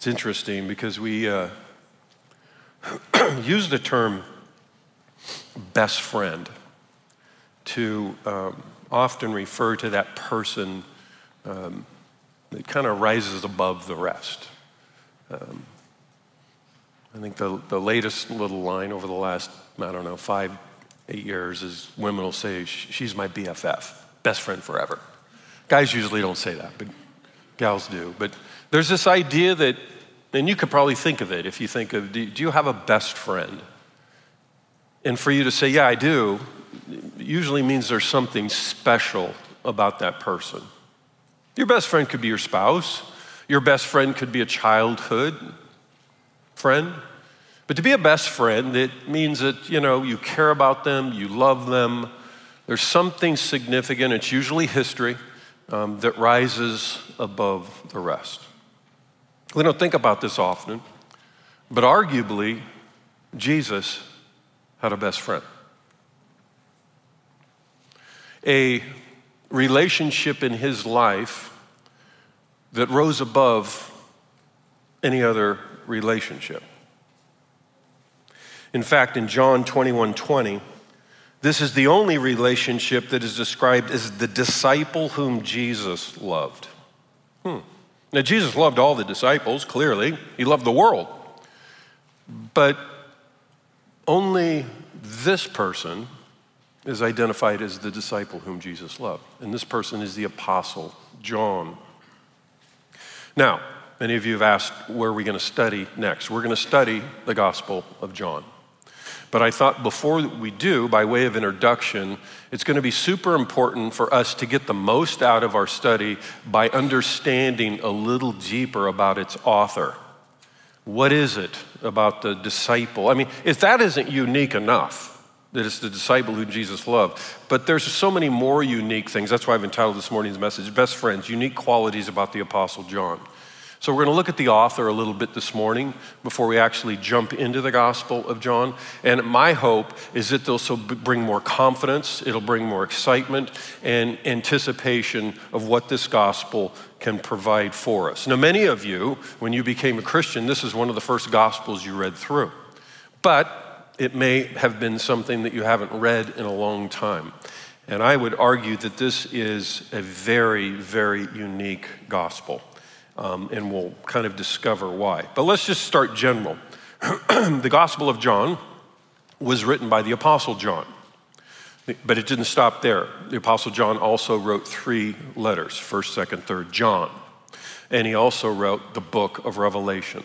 It's interesting because we uh, use the term best friend to um, often refer to that person um, that kind of rises above the rest. Um, I think the, the latest little line over the last, I don't know, five, eight years is women will say, She's my BFF, best friend forever. Guys usually don't say that, but gals do. But there's this idea that, and you could probably think of it if you think of, do you have a best friend? And for you to say, Yeah, I do, usually means there's something special about that person. Your best friend could be your spouse, your best friend could be a childhood friend. But to be a best friend, it means that, you know, you care about them, you love them. There's something significant, it's usually history, um, that rises above the rest. We don't think about this often, but arguably, Jesus had a best friend. A relationship in his life that rose above any other relationship. In fact, in John 21 20, this is the only relationship that is described as the disciple whom Jesus loved. Hmm. Now, Jesus loved all the disciples, clearly. He loved the world. But only this person is identified as the disciple whom Jesus loved. And this person is the apostle John. Now, many of you have asked where are we going to study next? We're going to study the Gospel of John. But I thought before we do, by way of introduction, it's going to be super important for us to get the most out of our study by understanding a little deeper about its author. What is it about the disciple? I mean, if that isn't unique enough, that it's the disciple who Jesus loved. But there's so many more unique things. That's why I've entitled this morning's message, Best Friends, Unique Qualities About the Apostle John. So, we're going to look at the author a little bit this morning before we actually jump into the Gospel of John. And my hope is that this will bring more confidence, it'll bring more excitement and anticipation of what this Gospel can provide for us. Now, many of you, when you became a Christian, this is one of the first Gospels you read through. But it may have been something that you haven't read in a long time. And I would argue that this is a very, very unique gospel um, and we'll kind of discover why. But let's just start general. the Gospel of John was written by the Apostle John, but it didn't stop there. The Apostle John also wrote three letters first, second, third John. And he also wrote the book of Revelation.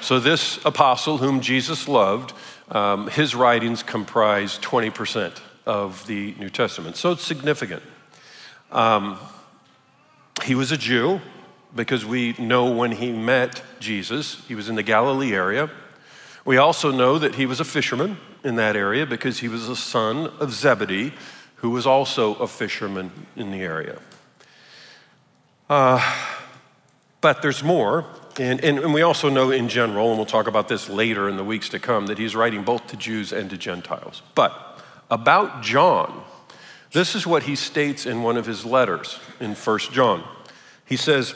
So, this apostle, whom Jesus loved, um, his writings comprise 20% of the New Testament. So, it's significant. Um, he was a Jew, because we know when he met Jesus, he was in the Galilee area. We also know that he was a fisherman in that area because he was a son of Zebedee, who was also a fisherman in the area. Uh, but there's more. And, and, and, we also know in general, and we'll talk about this later in the weeks to come, that he's writing both to Jews and to Gentiles. But about John, this is what he states in one of his letters in 1 John. He says,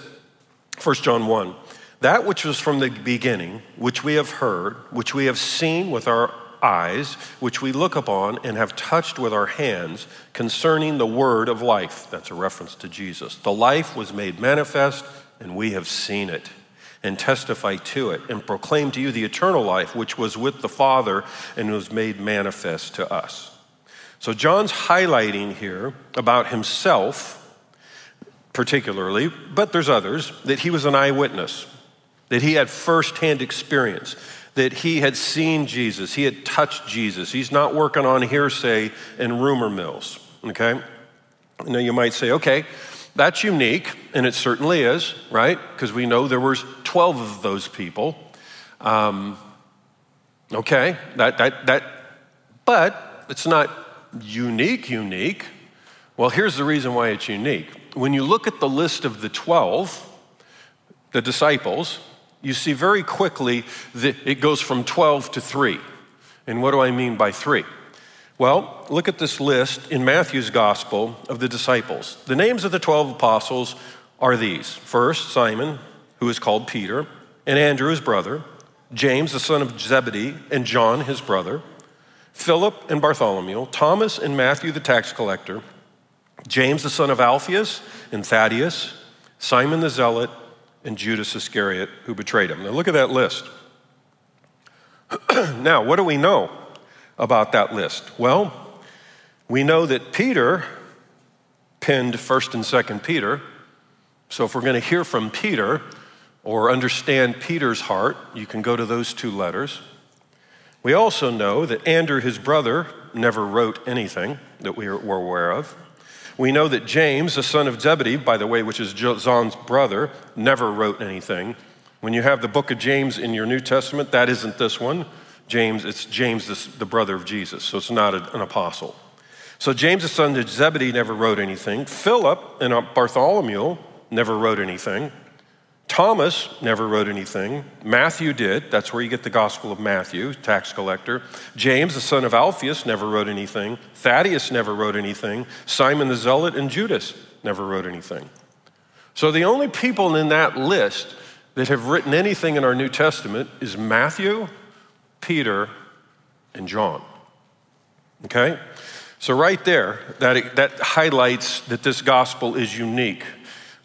1 John 1. That which was from the beginning, which we have heard, which we have seen with our eyes, which we look upon and have touched with our hands concerning the word of life. That's a reference to Jesus. The life was made manifest, and we have seen it and testify to it and proclaim to you the eternal life which was with the Father and was made manifest to us. So, John's highlighting here about himself particularly, but there's others, that he was an eyewitness, that he had firsthand experience, that he had seen Jesus, he had touched Jesus. He's not working on hearsay and rumor mills, okay? Now you might say, okay, that's unique, and it certainly is, right? Because we know there was 12 of those people. Um, okay, that, that, that, but it's not unique, unique. Well, here's the reason why it's unique when you look at the list of the 12, the disciples, you see very quickly that it goes from 12 to 3. And what do I mean by 3? Well, look at this list in Matthew's gospel of the disciples. The names of the 12 apostles are these first, Simon, who is called Peter, and Andrew, his brother, James, the son of Zebedee, and John, his brother, Philip and Bartholomew, Thomas and Matthew, the tax collector, James, the son of Alphaeus, and Thaddeus, Simon the zealot, and Judas Iscariot, who betrayed him. Now look at that list. now, what do we know about that list? Well, we know that Peter penned 1st and 2nd Peter. So if we're going to hear from Peter or understand Peter's heart, you can go to those two letters. We also know that Andrew, his brother, never wrote anything that we were aware of. We know that James, the son of Zebedee, by the way, which is John's brother, never wrote anything. When you have the book of James in your New Testament, that isn't this one. James, it's James, the brother of Jesus, so it's not an apostle. So James, the son of Zebedee, never wrote anything. Philip and Bartholomew never wrote anything. Thomas never wrote anything. Matthew did. That's where you get the Gospel of Matthew, tax collector. James, the son of Alphaeus, never wrote anything. Thaddeus never wrote anything. Simon the Zealot and Judas never wrote anything. So the only people in that list that have written anything in our New Testament is Matthew, Peter, and John. Okay? So, right there, that, that highlights that this gospel is unique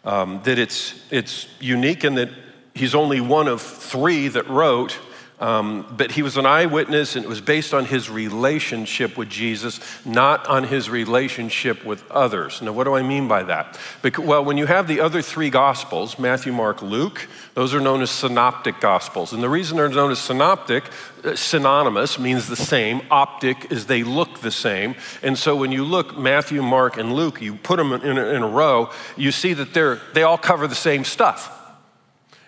um, that it's, it's unique in that he's only one of three that wrote, um, but he was an eyewitness and it was based on his relationship with Jesus, not on his relationship with others. Now, what do I mean by that? Because, well, when you have the other three gospels, Matthew, Mark, Luke, those are known as synoptic gospels. And the reason they're known as synoptic, uh, synonymous means the same, optic is they look the same. And so when you look Matthew, Mark, and Luke, you put them in a, in a row, you see that they're, they all cover the same stuff.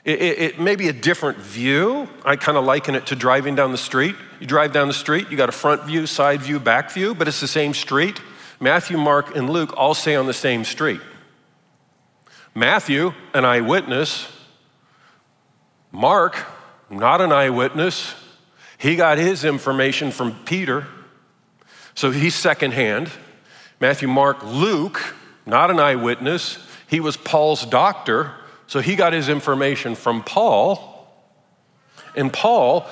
It, it, it may be a different view. I kind of liken it to driving down the street. You drive down the street, you got a front view, side view, back view, but it's the same street. Matthew, Mark, and Luke all stay on the same street. Matthew, an eyewitness, Mark, not an eyewitness, he got his information from Peter, so he's secondhand. Matthew, Mark, Luke, not an eyewitness, he was Paul's doctor, so he got his information from Paul. And Paul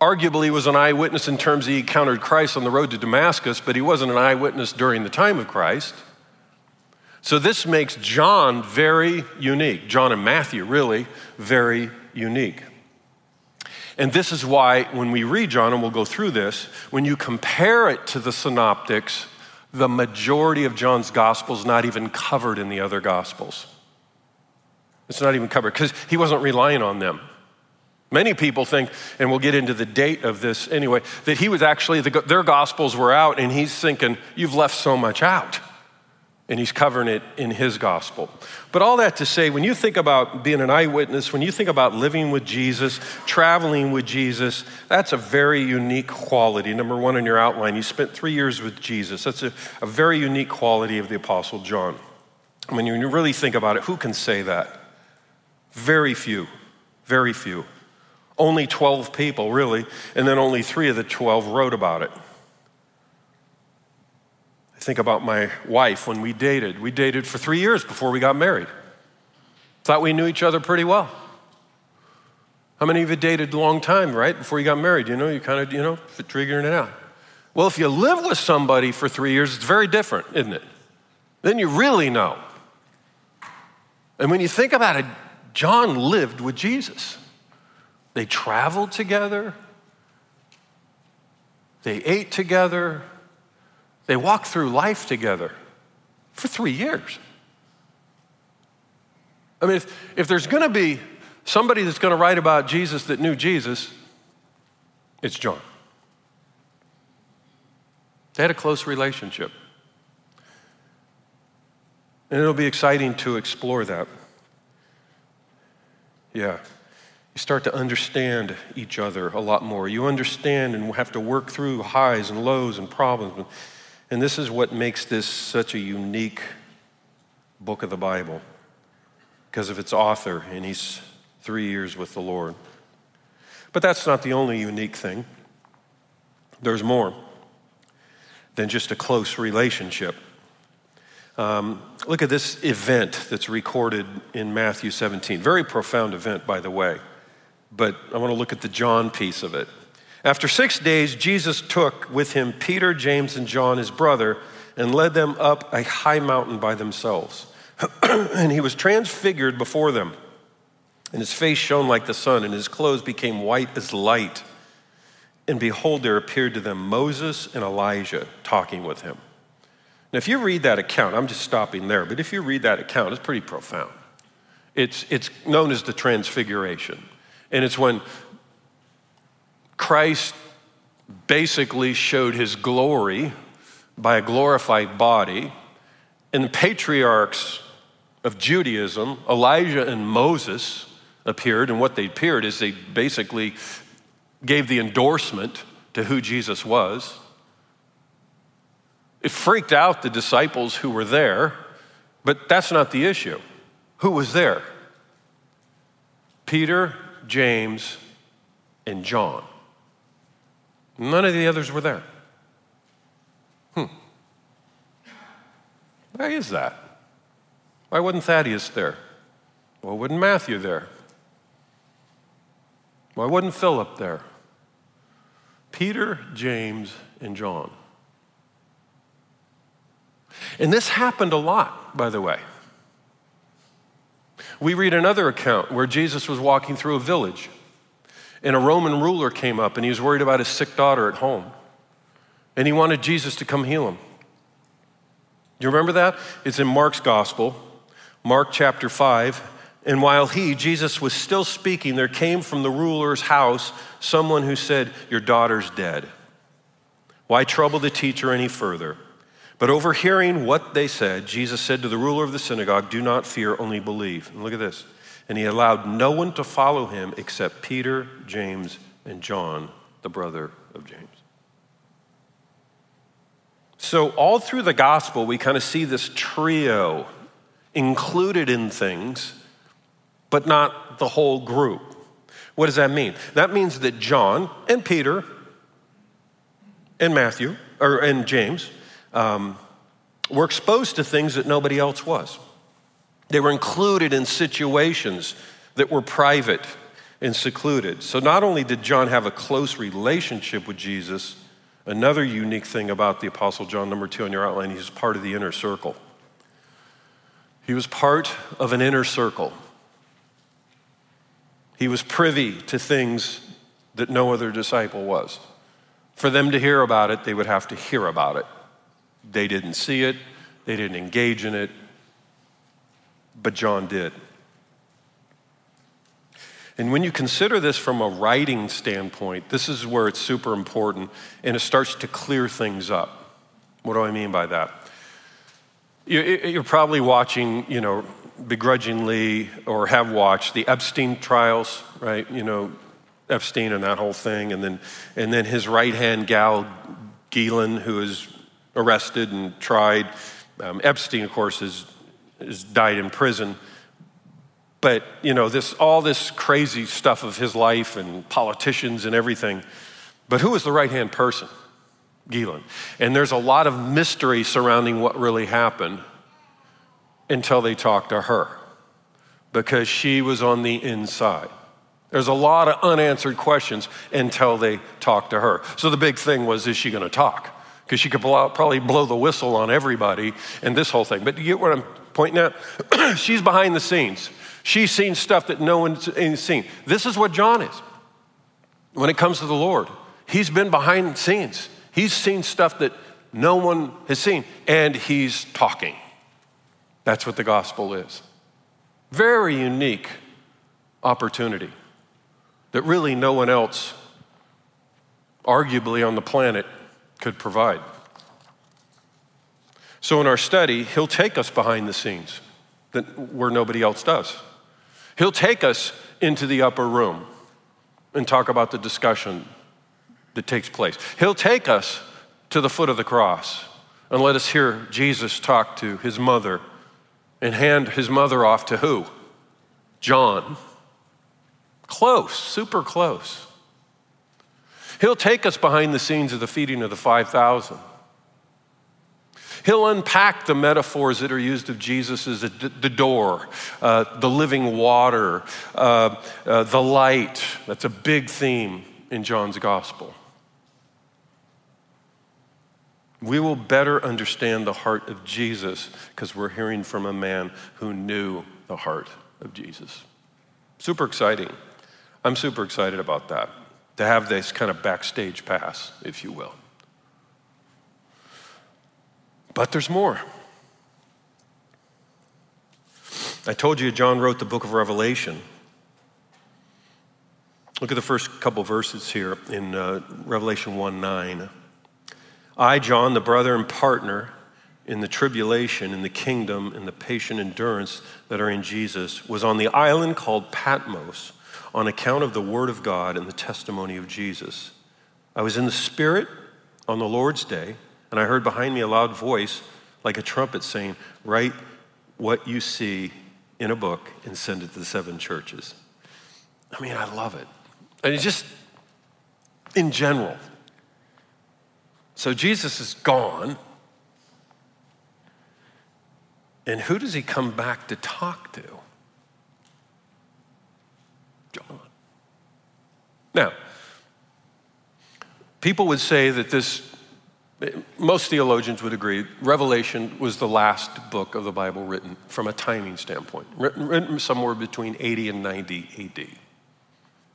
arguably was an eyewitness in terms he encountered Christ on the road to Damascus, but he wasn't an eyewitness during the time of Christ. So this makes John very unique. John and Matthew, really, very unique. And this is why, when we read John, and we'll go through this, when you compare it to the synoptics, the majority of John's gospel is not even covered in the other gospels. It's not even covered because he wasn't relying on them. Many people think, and we'll get into the date of this anyway, that he was actually, the, their gospels were out, and he's thinking, You've left so much out and he's covering it in his gospel. But all that to say, when you think about being an eyewitness, when you think about living with Jesus, traveling with Jesus, that's a very unique quality. Number one in your outline, you spent three years with Jesus. That's a, a very unique quality of the Apostle John. When you really think about it, who can say that? Very few, very few. Only 12 people, really, and then only three of the 12 wrote about it I think about my wife when we dated. We dated for three years before we got married. Thought we knew each other pretty well. How many of you dated a long time, right, before you got married? You know, you kind of, you know, figuring it out. Well, if you live with somebody for three years, it's very different, isn't it? Then you really know. And when you think about it, John lived with Jesus. They traveled together, they ate together, they walked through life together for three years. I mean, if, if there's going to be somebody that's going to write about Jesus that knew Jesus, it's John. They had a close relationship. And it'll be exciting to explore that. Yeah. You start to understand each other a lot more. You understand and have to work through highs and lows and problems. And this is what makes this such a unique book of the Bible because of its author, and he's three years with the Lord. But that's not the only unique thing, there's more than just a close relationship. Um, look at this event that's recorded in Matthew 17. Very profound event, by the way. but I want to look at the John piece of it. After six days, Jesus took with him Peter, James, and John, his brother, and led them up a high mountain by themselves. and he was transfigured before them, and his face shone like the sun, and his clothes became white as light. And behold, there appeared to them Moses and Elijah talking with him. Now, if you read that account, I'm just stopping there, but if you read that account, it's pretty profound. It's, it's known as the Transfiguration. And it's when Christ basically showed his glory by a glorified body. And the patriarchs of Judaism, Elijah and Moses, appeared. And what they appeared is they basically gave the endorsement to who Jesus was. It freaked out the disciples who were there, but that's not the issue. Who was there? Peter, James, and John. None of the others were there. Hmm. Why is that? Why wasn't Thaddeus there? Why wasn't Matthew there? Why wasn't Philip there? Peter, James, and John. And this happened a lot, by the way. We read another account where Jesus was walking through a village, and a Roman ruler came up, and he was worried about his sick daughter at home. And he wanted Jesus to come heal him. You remember that? It's in Mark's gospel, Mark chapter 5. And while he, Jesus, was still speaking, there came from the ruler's house someone who said, Your daughter's dead. Why trouble the teacher any further? But overhearing what they said, Jesus said to the ruler of the synagogue, Do not fear, only believe. And look at this. And he allowed no one to follow him except Peter, James, and John, the brother of James. So, all through the gospel, we kind of see this trio included in things, but not the whole group. What does that mean? That means that John and Peter and Matthew, or and James, um, were exposed to things that nobody else was. They were included in situations that were private and secluded. So not only did John have a close relationship with Jesus, another unique thing about the Apostle John, number two on your outline, he's part of the inner circle. He was part of an inner circle. He was privy to things that no other disciple was. For them to hear about it, they would have to hear about it. They didn't see it, they didn't engage in it, but John did. And when you consider this from a writing standpoint, this is where it's super important and it starts to clear things up. What do I mean by that? You're probably watching, you know, begrudgingly or have watched the Epstein trials, right? You know, Epstein and that whole thing, and then and then his right hand gal, Ghislaine, who is arrested and tried. Um, Epstein, of course, has, has died in prison. But, you know, this, all this crazy stuff of his life and politicians and everything. But who was the right hand person? Ghislaine. And there's a lot of mystery surrounding what really happened until they talked to her because she was on the inside. There's a lot of unanswered questions until they talked to her. So the big thing was is she going to talk? Because she could blow, probably blow the whistle on everybody and this whole thing. But do you get what I'm pointing at? She's behind the scenes. She's seen stuff that no one's seen. This is what John is when it comes to the Lord. He's been behind the scenes. He's seen stuff that no one has seen, and he's talking. That's what the gospel is. Very unique opportunity that really no one else, arguably on the planet, could provide. So, in our study, he'll take us behind the scenes where nobody else does. He'll take us into the upper room and talk about the discussion that takes place. He'll take us to the foot of the cross and let us hear Jesus talk to his mother and hand his mother off to who? John. Close, super close. He'll take us behind the scenes of the feeding of the 5,000. He'll unpack the metaphors that are used of Jesus as the door, uh, the living water, uh, uh, the light. That's a big theme in John's gospel. We will better understand the heart of Jesus because we're hearing from a man who knew the heart of Jesus. Super exciting. I'm super excited about that, to have this kind of backstage pass, if you will. But there's more. I told you John wrote the book of Revelation. Look at the first couple verses here in uh, Revelation 1 9. I, John, the brother and partner in the tribulation, in the kingdom, in the patient endurance that are in Jesus, was on the island called Patmos on account of the word of God and the testimony of Jesus. I was in the Spirit on the Lord's day, and I heard behind me a loud voice like a trumpet saying, Write what you see in a book and send it to the seven churches. I mean, I love it. And it's just in general, so Jesus is gone. And who does he come back to talk to? John. Now, people would say that this, most theologians would agree, Revelation was the last book of the Bible written from a timing standpoint, written, somewhere between 80 and 90 AD.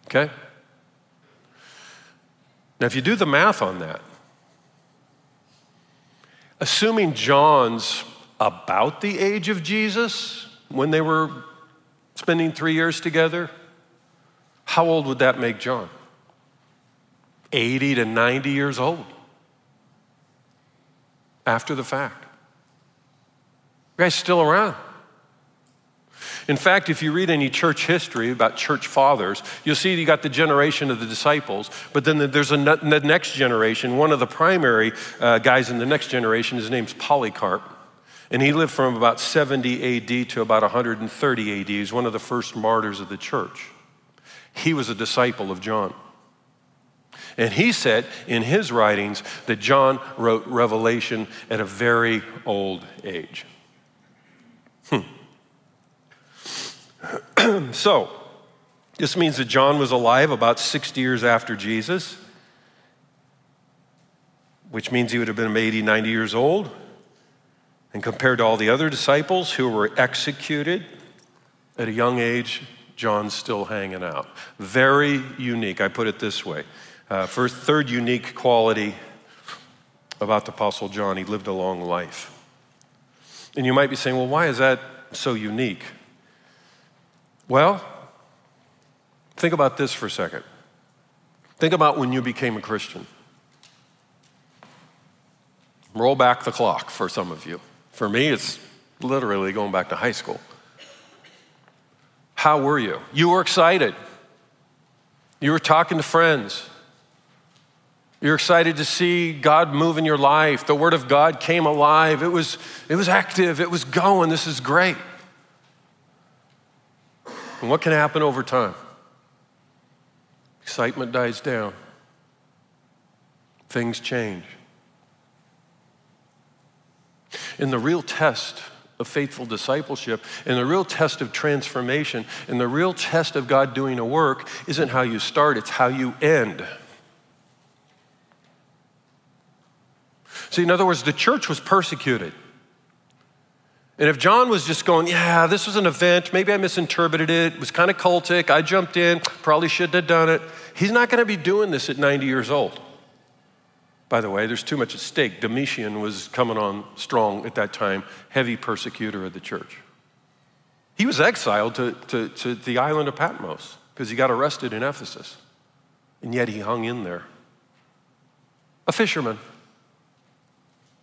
Okay? Now, if you do the math on that, Assuming John's about the age of Jesus when they were spending three years together, how old would that make John? 80 to 90 years old after the fact. The guy's still around. In fact, if you read any church history about church fathers, you'll see you got the generation of the disciples, but then there's a, the next generation. One of the primary uh, guys in the next generation, his name's Polycarp. And he lived from about 70 AD to about 130 AD. He's one of the first martyrs of the church. He was a disciple of John. And he said in his writings that John wrote Revelation at a very old age. Hmm. so, this means that John was alive about 60 years after Jesus, which means he would have been 80, 90 years old. And compared to all the other disciples who were executed at a young age, John's still hanging out. Very unique. I put it this way. Uh, first, third unique quality about the Apostle John, he lived a long life. And you might be saying, well, why is that so unique? Well, think about this for a second. Think about when you became a Christian. Roll back the clock for some of you. For me, it's literally going back to high school. How were you? You were excited. You were talking to friends. You're excited to see God move in your life. The Word of God came alive. It was, it was active. It was going. This is great. And what can happen over time? Excitement dies down, things change. In the real test of faithful discipleship, in the real test of transformation, in the real test of God doing a work, isn't how you start, it's how you end. See, in other words, the church was persecuted. And if John was just going, yeah, this was an event, maybe I misinterpreted it, it was kind of cultic, I jumped in, probably shouldn't have done it, he's not going to be doing this at 90 years old. By the way, there's too much at stake. Domitian was coming on strong at that time, heavy persecutor of the church. He was exiled to, to, to the island of Patmos because he got arrested in Ephesus. And yet he hung in there. A fisherman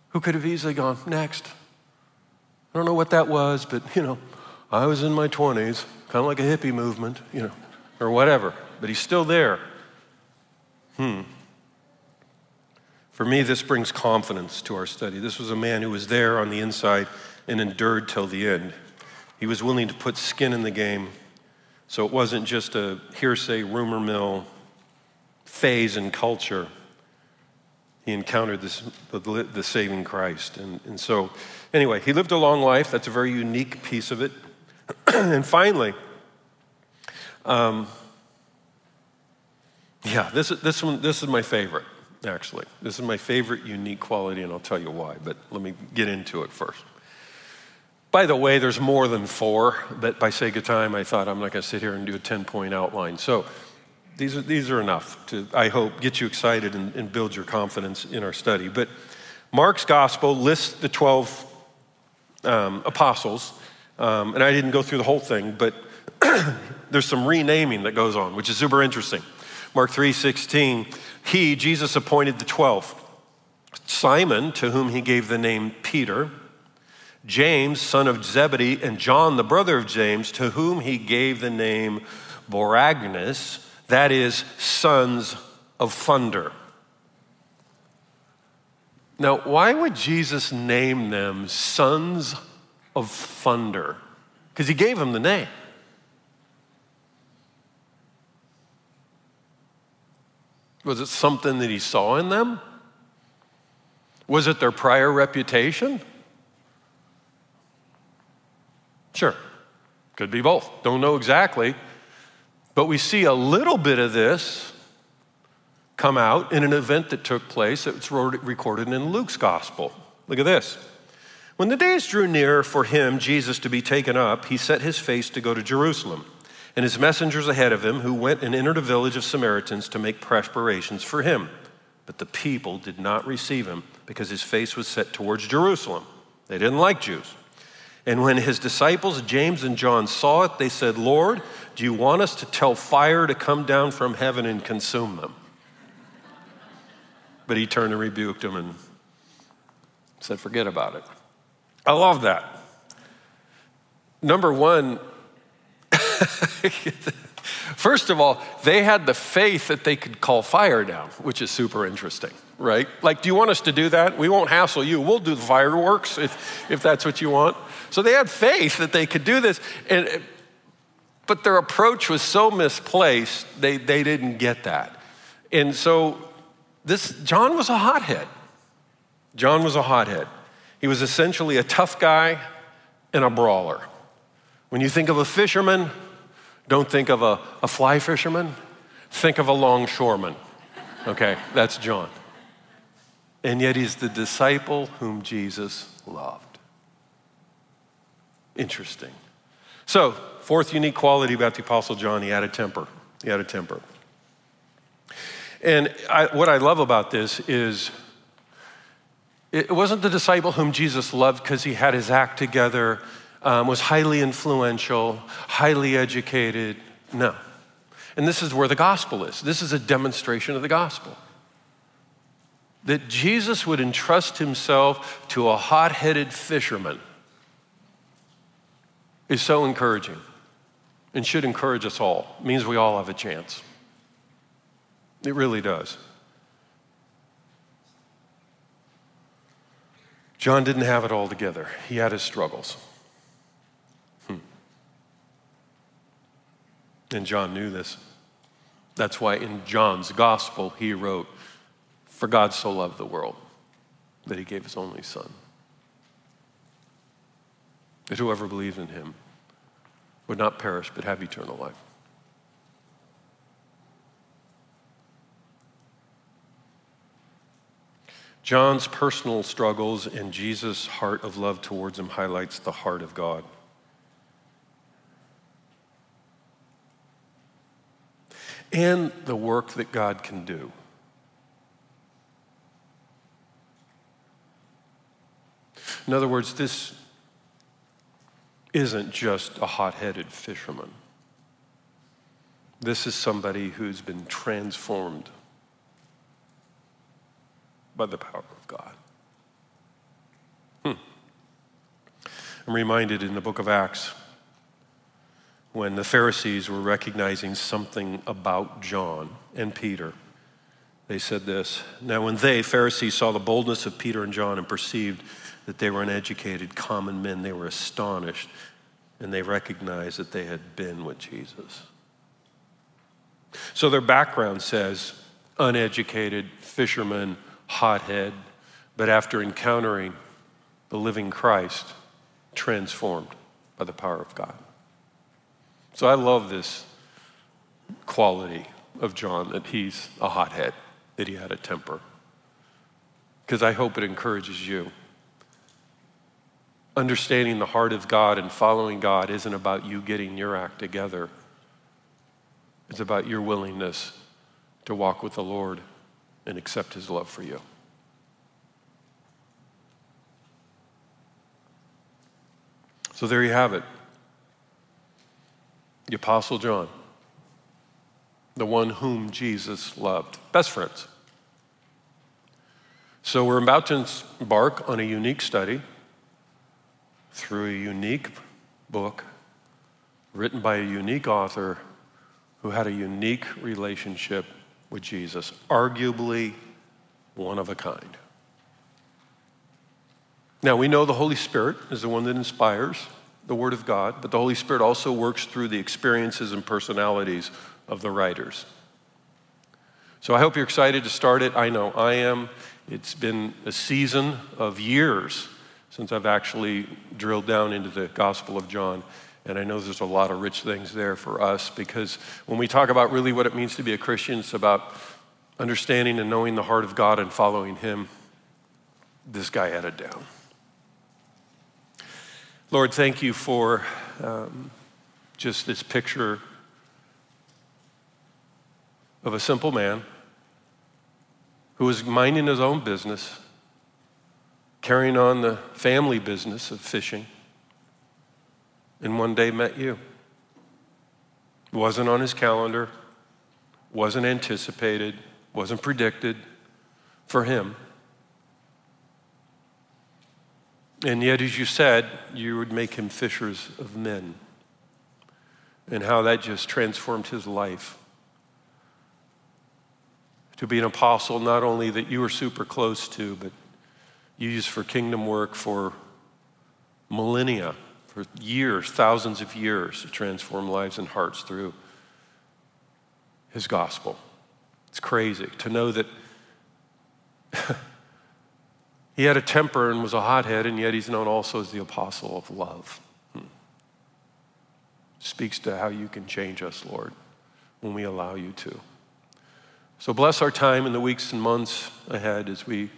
who could have easily gone, next. I don't know what that was, but you know, I was in my 20s, kind of like a hippie movement, you know, or whatever, but he's still there. Hmm. For me, this brings confidence to our study. This was a man who was there on the inside and endured till the end. He was willing to put skin in the game, so it wasn't just a hearsay, rumor mill phase in culture. he encountered this, the, the saving Christ. And, and so, anyway, he lived a long life. That's a very unique piece of it. and finally, um, yeah, this, this, one, this is my favorite, actually. This is my favorite unique quality, and I'll tell you why, but let me get into it first. By the way, there's more than four, but by sake of time, I thought I'm not going to sit here and do a 10 point outline. So, these are, these are enough to, I hope, get you excited and, and build your confidence in our study. But Mark's gospel lists the 12 um, apostles, um, and I didn't go through the whole thing, but there's some renaming that goes on, which is super interesting. Mark 3:16, he, Jesus, appointed the 12. Simon, to whom he gave the name Peter, James, son of Zebedee, and John, the brother of James, to whom he gave the name Boanerges, that is, sons of thunder. Now, why would Jesus name them sons of thunder? Because he gave them the name. Was it something that he saw in them? Was it their prior reputation? Sure, could be both. Don't know exactly. But we see a little bit of this come out in an event that took place that's recorded in Luke's gospel. Look at this. When the days drew near for him, Jesus, to be taken up, he set his face to go to Jerusalem, and his messengers ahead of him, who went and entered a village of Samaritans to make preparations for him. But the people did not receive him because his face was set towards Jerusalem. They didn't like Jews. And when his disciples, James and John, saw it, they said, Lord, do you want us to tell fire to come down from heaven and consume them? But he turned and rebuked them and said, Forget about it. I love that. Number one, first of all, they had the faith that they could call fire down, which is super interesting, right? Like, do you want us to do that? We won't hassle you. We'll do the fireworks if, if that's what you want. So they had faith that they could do this. And, but their approach was so misplaced, they, they didn't get that. And so this, John was a hothead. John was a hothead. He was essentially a tough guy and a brawler. When you think of a fisherman, don't think of a, a fly fisherman, think of a longshoreman. Okay, that's John. And yet he's the disciple whom Jesus loved. Interesting. So, fourth unique quality about the Apostle John, he had a temper. He had a temper. And I, what I love about this is it wasn't the disciple whom Jesus loved because he had his act together, um, was highly influential, highly educated. No. And this is where the gospel is. This is a demonstration of the gospel. That Jesus would entrust himself to a hot headed fisherman is so encouraging and should encourage us all. It means we all have a chance. It really does. John didn't have it all together, he had his struggles. And John knew this. That's why in John's gospel he wrote, For God so loved the world that he gave his only son that whoever believes in him would not perish but have eternal life. John's personal struggles and Jesus' heart of love towards him highlights the heart of God. And the work that God can do. In other words, this isn't just a hot headed fisherman. This is somebody who's been transformed by the power of God. Hmm. I'm reminded in the book of Acts when the Pharisees were recognizing something about John and Peter. They said this Now, when they, Pharisees, saw the boldness of Peter and John and perceived that they were uneducated, common men. They were astonished and they recognized that they had been with Jesus. So their background says uneducated, fishermen, hothead, but after encountering the living Christ, transformed by the power of God. So I love this quality of John that he's a hothead, that he had a temper. Because I hope it encourages you. Understanding the heart of God and following God isn't about you getting your act together. It's about your willingness to walk with the Lord and accept his love for you. So there you have it. The Apostle John, the one whom Jesus loved. Best friends. So we're about to embark on a unique study through a unique book written by a unique author who had a unique relationship with Jesus, arguably one of a kind. Now, we know the Holy Spirit is the one that inspires the Word of God, but the Holy Spirit also works through the experiences and personalities of the writers. So I hope you're excited to start it. I know I am. It's been a season of years since I've actually drilled down into the Gospel of John. And I know there's a lot of rich things there for us because when we talk about really what it means to be a Christian, it's about understanding and knowing the heart of God and following Him. This guy had it down. Lord, thank you for um, just this picture of a simple man who was minding his own business, carrying on the family business of fishing, and one day met you. It wasn't on his calendar, wasn't anticipated, wasn't predicted for him. And yet, as you said, you would make him fishers of men. And how that just transformed his life. To be an apostle, not only that you were super close to, but used for kingdom work for millennia, for years, thousands of years, to transform lives and hearts through his gospel. It's crazy to know that He had a temper and was a hothead, and yet he's known also as the apostle of love. Hmm. Speaks to how you can change us, Lord, when we allow you to. So bless our time in the weeks and months ahead as we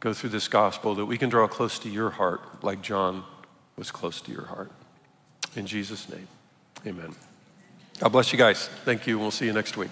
go through this gospel, that we can draw close to your heart like John was close to your heart. In Jesus' name, amen. God bless you guys. Thank you. We'll see you next week.